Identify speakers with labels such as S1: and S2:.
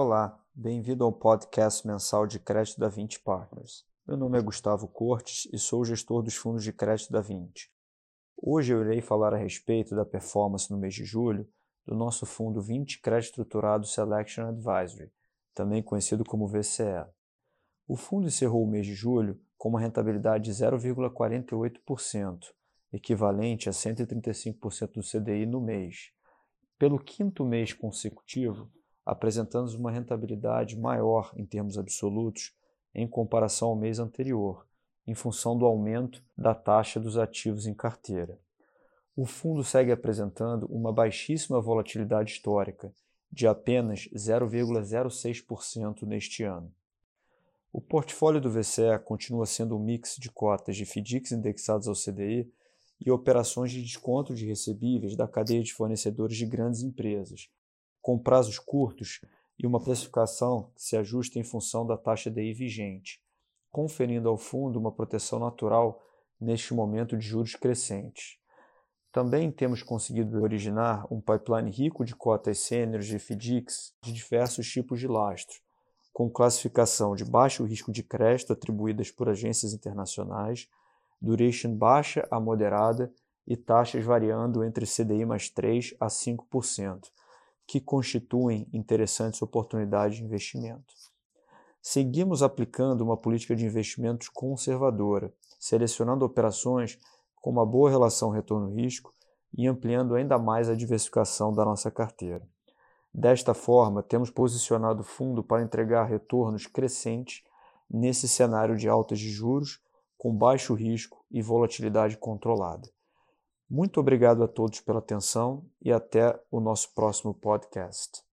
S1: Olá, bem-vindo ao podcast mensal de crédito da 20 Partners. Meu nome é Gustavo Cortes e sou gestor dos fundos de crédito da 20. Hoje eu irei falar a respeito da performance no mês de julho do nosso fundo 20 Crédito Estruturado Selection Advisory, também conhecido como VCE. O fundo encerrou o mês de julho com uma rentabilidade de 0,48%, equivalente a 135% do CDI no mês. Pelo quinto mês consecutivo, apresentando uma rentabilidade maior em termos absolutos em comparação ao mês anterior, em função do aumento da taxa dos ativos em carteira. O fundo segue apresentando uma baixíssima volatilidade histórica, de apenas 0,06% neste ano. O portfólio do VCE continua sendo um mix de cotas de FDICs indexados ao CDI e operações de desconto de recebíveis da cadeia de fornecedores de grandes empresas, com prazos curtos e uma precificação que se ajusta em função da taxa DI vigente, conferindo ao fundo uma proteção natural neste momento de juros crescentes. Também temos conseguido originar um pipeline rico de cotas sêniores de FDICs de diversos tipos de lastro, com classificação de baixo risco de crédito atribuídas por agências internacionais, duration baixa a moderada e taxas variando entre CDI mais 3 a 5%, que constituem interessantes oportunidades de investimento. Seguimos aplicando uma política de investimentos conservadora, selecionando operações com uma boa relação retorno-risco e ampliando ainda mais a diversificação da nossa carteira. Desta forma, temos posicionado o fundo para entregar retornos crescentes nesse cenário de altas de juros, com baixo risco e volatilidade controlada. Muito obrigado a todos pela atenção e até o nosso próximo podcast.